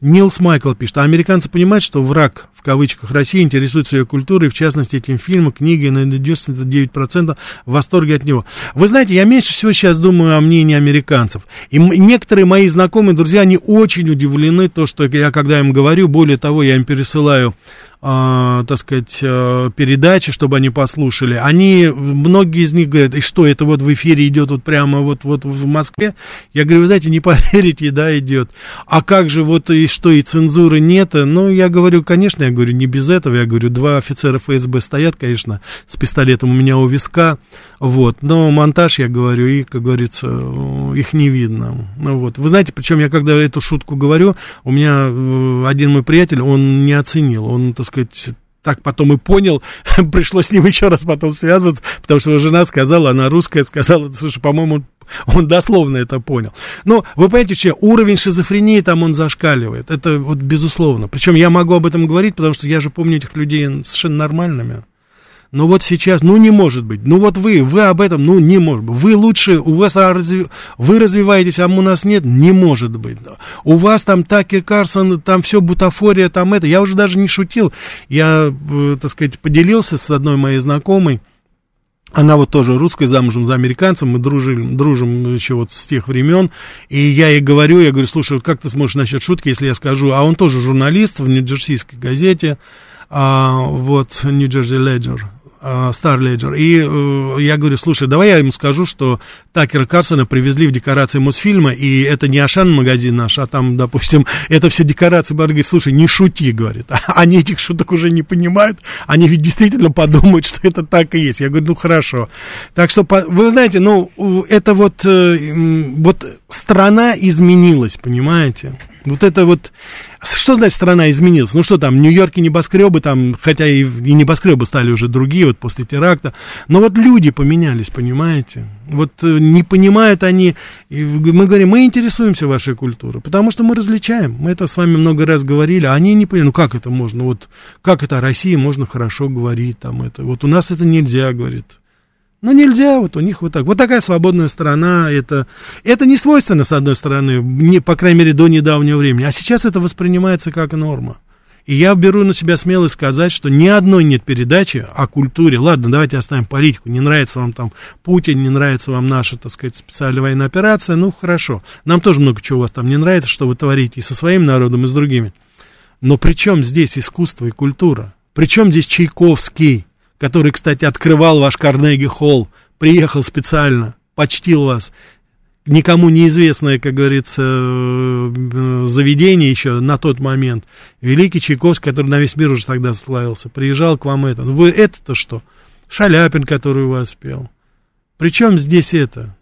Нилс Майкл пишет, а американцы понимают, что враг, в кавычках, России интересуется ее культурой, в частности, этим фильмом, книгой, на 99% в восторге от него. Вы знаете, я меньше всего сейчас думаю о мнении американцев. И некоторые мои знакомые друзья, они очень удивлены, то, что я, когда им говорю, более того, я им пересылаю так сказать, э, передачи, чтобы они послушали, они, многие из них говорят, и что, это вот в эфире идет вот прямо вот, вот в Москве? Я говорю, вы знаете, не поверите, да, идет. А как же вот и что, и цензуры нет? Ну, я говорю, конечно, я говорю, не без этого, я говорю, два офицера ФСБ стоят, конечно, с пистолетом у меня у виска, вот, но монтаж, я говорю, и, как говорится, их не видно. Ну, вот. Вы знаете, причем я когда эту шутку говорю, у меня э, один мой приятель, он не оценил, он, так сказать, так потом и понял, пришлось с ним еще раз потом связываться, потому что жена сказала, она русская, сказала, слушай, по-моему, он дословно это понял. Но вы понимаете, что уровень шизофрении там он зашкаливает, это вот безусловно. Причем я могу об этом говорить, потому что я же помню этих людей совершенно нормальными. Но вот сейчас, ну не может быть. Ну вот вы, вы об этом, ну не может быть. Вы лучше, у вас разви, вы развиваетесь, а у нас нет, не может быть. У вас там Таки Карсон, там все бутафория, там это. Я уже даже не шутил. Я, э, так сказать, поделился с одной моей знакомой. Она вот тоже русская, замужем за американцем, мы дружим, дружим еще вот с тех времен, и я ей говорю, я говорю, слушай, вот как ты сможешь насчет шутки, если я скажу, а он тоже журналист в Нью-Джерсийской газете, вот, Нью-Джерси Леджер, Star Ledger. И э, я говорю, слушай, давай я ему скажу, что Такера Карсона привезли в декорации Мосфильма, и это не Ашан магазин наш, а там, допустим, это все декорации. Он говорит, слушай, не шути, говорит. Они этих шуток уже не понимают, они ведь действительно подумают, что это так и есть. Я говорю, ну хорошо. Так что, вы знаете, ну, это вот, э, вот страна изменилась, понимаете? Вот это вот... Что значит страна изменилась? Ну что там, в Нью-Йорке небоскребы, там, хотя и, и небоскребы стали уже другие, вот после теракта. Но вот люди поменялись, понимаете? Вот э, не понимают они... Мы говорим, мы интересуемся вашей культурой, потому что мы различаем. Мы это с вами много раз говорили, а они не понимают, ну как это можно? Вот как это о России можно хорошо говорить? Там это, вот у нас это нельзя, говорит. Но ну, нельзя, вот у них вот так. Вот такая свободная страна, это, это не свойственно, с одной стороны, не, по крайней мере, до недавнего времени. А сейчас это воспринимается как норма. И я беру на себя смелость сказать, что ни одной нет передачи о культуре. Ладно, давайте оставим политику. Не нравится вам там Путин, не нравится вам наша, так сказать, специальная военная операция. Ну, хорошо. Нам тоже много чего у вас там не нравится, что вы творите и со своим народом, и с другими. Но при чем здесь искусство и культура? При чем здесь Чайковский? Который, кстати, открывал ваш Карнеги Холл, приехал специально, почтил вас. никому неизвестное, как говорится, э, заведение еще на тот момент. Великий Чайковский, который на весь мир уже тогда славился, приезжал к вам это. Вы это-то что? Шаляпин, который у вас пел. Причем здесь это?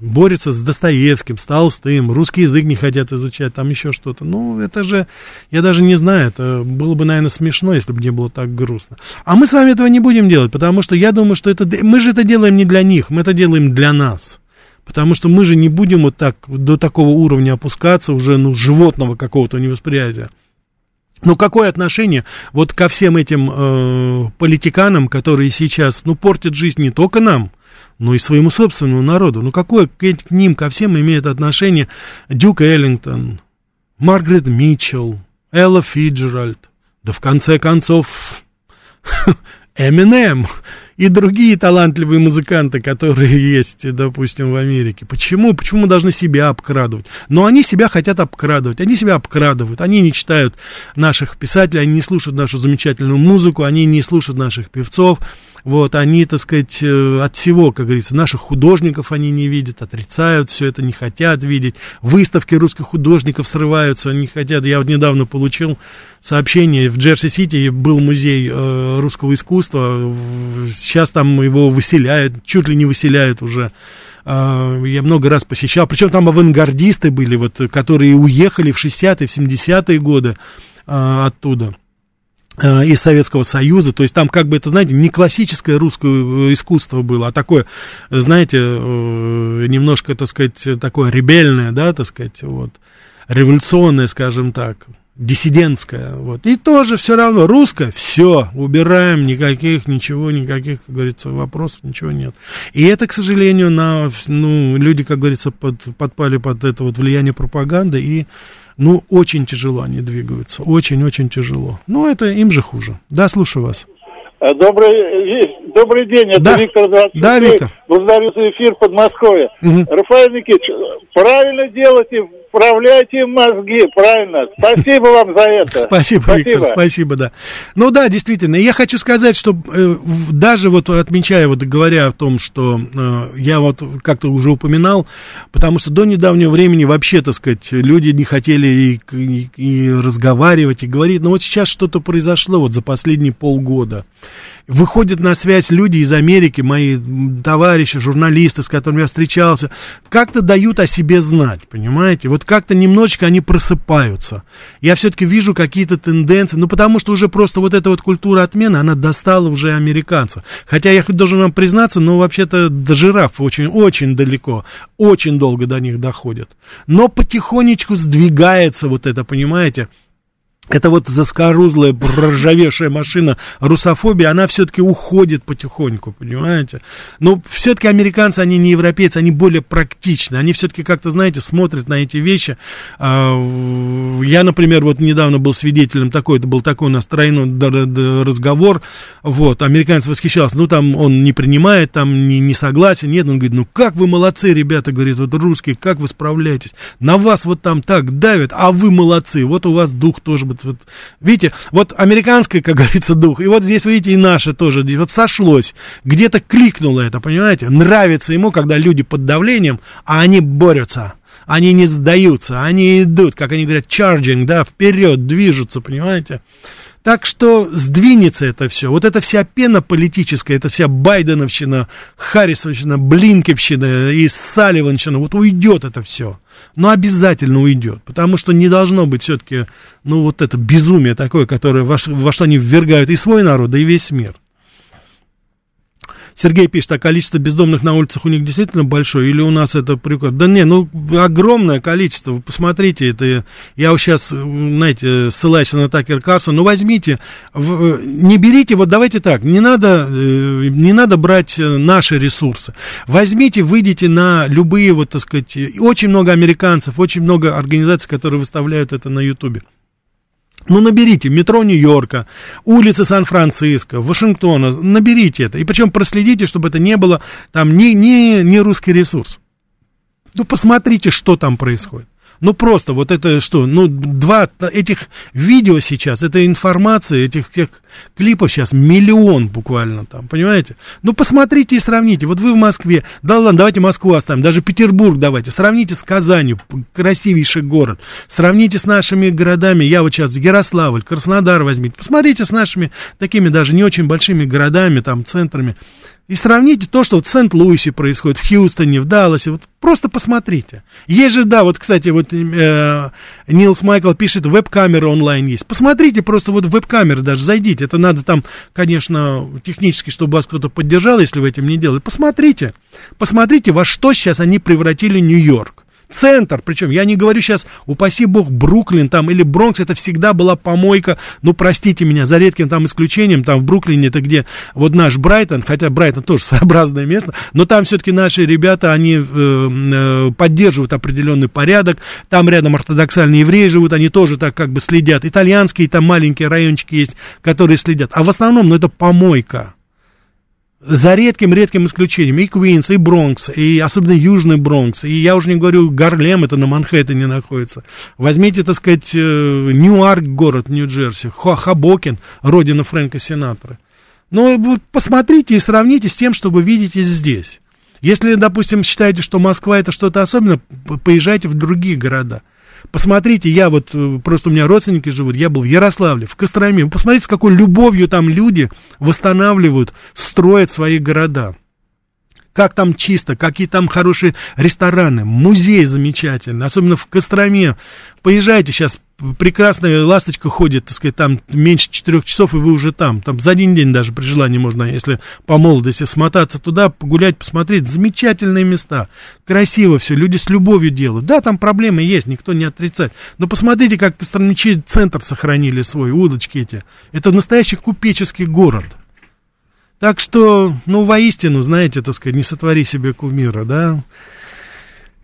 Борется с Достоевским, с Толстым, русский язык не хотят изучать, там еще что-то. Ну, это же, я даже не знаю, это было бы, наверное, смешно, если бы не было так грустно. А мы с вами этого не будем делать, потому что я думаю, что это, мы же это делаем не для них, мы это делаем для нас. Потому что мы же не будем вот так до такого уровня опускаться уже, ну, животного какого-то невосприятия. Ну, какое отношение вот ко всем этим э, политиканам, которые сейчас, ну, портят жизнь не только нам, но и своему собственному народу? Ну, какое к, к ним, ко всем имеет отношение Дюк Эллингтон, Маргарет Митчелл, Элла Фиджеральд, да в конце концов Эминем и другие талантливые музыканты, которые есть, допустим, в Америке. Почему? Почему мы должны себя обкрадывать? Но они себя хотят обкрадывать, они себя обкрадывают, они не читают наших писателей, они не слушают нашу замечательную музыку, они не слушают наших певцов, вот, они, так сказать, э, от всего, как говорится, наших художников они не видят, отрицают все это, не хотят видеть. Выставки русских художников срываются, они хотят. Я вот недавно получил сообщение, в Джерси-Сити был музей э, русского искусства, сейчас там его выселяют, чуть ли не выселяют уже. Э, я много раз посещал, причем там авангардисты были, вот, которые уехали в 60-е, в 70-е годы э, оттуда. Э, из Советского Союза, то есть там как бы это, знаете, не классическое русское э, искусство было, а такое, знаете, э, немножко, так сказать, такое ребельное, да, так сказать, вот, революционное, скажем так, диссидентское, вот, и тоже все равно русское, все, убираем, никаких, ничего, никаких, как говорится, вопросов, ничего нет. И это, к сожалению, на, ну, люди, как говорится, под, подпали под это вот влияние пропаганды и ну, очень тяжело они двигаются, очень-очень тяжело. Ну, это им же хуже. Да, слушаю вас. Э, добрый, добрый день, это да. Виктор Здравствуйте. Да, Виктор. Благодарю за эфир Подмосковья. Угу. Рафаэль Никитич, правильно делаете, вправляйте мозги, правильно. Спасибо вам за это. Спасибо, спасибо. Виктор, спасибо, да. Ну да, действительно, я хочу сказать, что э, даже вот отмечая, вот говоря о том, что э, я вот как-то уже упоминал, потому что до недавнего времени вообще, так сказать, люди не хотели и, и, и разговаривать, и говорить, но вот сейчас что-то произошло вот за последние полгода. Выходят на связь люди из Америки, мои товарищи, журналисты, с которыми я встречался, как-то дают о себе знать, понимаете? Вот как-то немножечко они просыпаются. Я все-таки вижу какие-то тенденции, ну потому что уже просто вот эта вот культура отмены, она достала уже американцев. Хотя я должен вам признаться, ну вообще-то до жираф очень-очень далеко, очень долго до них доходят. Но потихонечку сдвигается вот это, понимаете? Эта вот заскорузлая, проржавевшая машина русофобия, она все-таки уходит потихоньку, понимаете? Но все-таки американцы, они не европейцы, они более практичны, они все-таки как-то, знаете, смотрят на эти вещи. А, я, например, вот недавно был свидетелем такой, это был такой у нас тройной разговор, вот, американец восхищался, ну, там он не принимает, там не, не согласен, нет, он говорит, ну, как вы молодцы, ребята, говорит, вот русские, как вы справляетесь, на вас вот там так давят, а вы молодцы, вот у вас дух тоже вот, видите, вот американский, как говорится, дух, и вот здесь, видите, и наше тоже, вот сошлось, где-то кликнуло это, понимаете, нравится ему, когда люди под давлением, а они борются, они не сдаются, они идут, как они говорят, charging, да, вперед, движутся, понимаете, так что сдвинется это все. Вот эта вся пена политическая, эта вся Байденовщина, Харрисовщина, Блинкевщина и Салливанщина, вот уйдет это все. Но обязательно уйдет, потому что не должно быть все-таки, ну, вот это безумие такое, которое во, во что они ввергают и свой народ, да и весь мир. Сергей пишет, а количество бездомных на улицах у них действительно большое, или у нас это прикол? Да не, ну, огромное количество, вы посмотрите, это, я сейчас, знаете, ссылаюсь на Такер Карсон, ну, возьмите, в, не берите, вот давайте так, не надо, э, не надо брать э, наши ресурсы, возьмите, выйдите на любые, вот, так сказать, очень много американцев, очень много организаций, которые выставляют это на Ютубе. Ну, наберите метро Нью-Йорка, улицы Сан-Франциско, Вашингтона, наберите это. И причем проследите, чтобы это не было там не, не, не русский ресурс. Ну, посмотрите, что там происходит. Ну, просто вот это что? Ну, два этих видео сейчас, эта информация, этих, этих клипов сейчас миллион буквально там, понимаете? Ну, посмотрите и сравните. Вот вы в Москве, да ладно, давайте Москву оставим, даже Петербург давайте, сравните с Казанью, красивейший город, сравните с нашими городами, я вот сейчас Ярославль, Краснодар возьмите, посмотрите с нашими такими даже не очень большими городами, там, центрами. И сравните то, что в Сент-Луисе происходит, в Хьюстоне, в Далласе. Вот просто посмотрите. Есть же, да, вот, кстати, вот э, Нилс Майкл пишет, веб-камеры онлайн есть. Посмотрите просто вот веб-камеры даже, зайдите. Это надо там, конечно, технически, чтобы вас кто-то поддержал, если вы этим не делаете. Посмотрите. Посмотрите, во что сейчас они превратили Нью-Йорк. Центр, причем я не говорю сейчас, упаси бог, Бруклин там или Бронкс, это всегда была помойка, ну, простите меня, за редким там исключением, там в Бруклине это где вот наш Брайтон, хотя Брайтон тоже своеобразное место, но там все-таки наши ребята, они э, э, поддерживают определенный порядок, там рядом ортодоксальные евреи живут, они тоже так как бы следят, итальянские там маленькие райончики есть, которые следят, а в основном, ну, это помойка, за редким-редким исключением, и Квинс, и Бронкс, и особенно Южный Бронкс, и я уже не говорю, Гарлем, это на Манхэттене находится. Возьмите, так сказать, э, Ньюарк, город Нью-Джерси, Хабокин, родина Фрэнка Синатора. Но ну, посмотрите и сравните с тем, что вы видите здесь. Если, допустим, считаете, что Москва это что-то особенное, поезжайте в другие города. Посмотрите, я вот, э, просто у меня родственники живут, я был в Ярославле, в Костроме. Посмотрите, с какой любовью там люди восстанавливают, строят свои города как там чисто, какие там хорошие рестораны, музей замечательный, особенно в Костроме. Поезжайте сейчас, прекрасная ласточка ходит, так сказать, там меньше четырех часов, и вы уже там. Там за один день даже при желании можно, если по молодости смотаться туда, погулять, посмотреть. Замечательные места, красиво все, люди с любовью делают. Да, там проблемы есть, никто не отрицает. Но посмотрите, как костромичи центр сохранили свой, удочки эти. Это настоящий купеческий город. Так что, ну, воистину, знаете, так сказать, не сотвори себе кумира, да,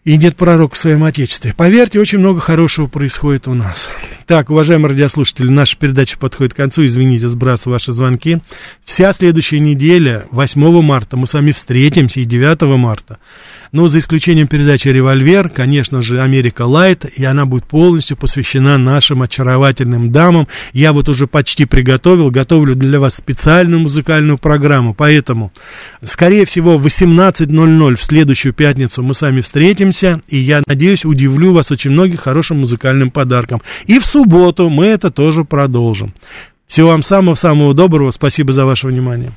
и нет пророка в своем Отечестве. Поверьте, очень много хорошего происходит у нас. Так, уважаемые радиослушатели, наша передача подходит к концу. Извините, сбрасываю ваши звонки. Вся следующая неделя, 8 марта, мы с вами встретимся, и 9 марта. Но за исключением передачи «Револьвер», конечно же, «Америка Лайт», и она будет полностью посвящена нашим очаровательным дамам. Я вот уже почти приготовил, готовлю для вас специальную музыкальную программу, поэтому, скорее всего, в 18.00 в следующую пятницу мы с вами встретимся, и я надеюсь, удивлю вас очень многих хорошим музыкальным подарком. И в субботу мы это тоже продолжим. Всего вам самого-самого доброго, спасибо за ваше внимание.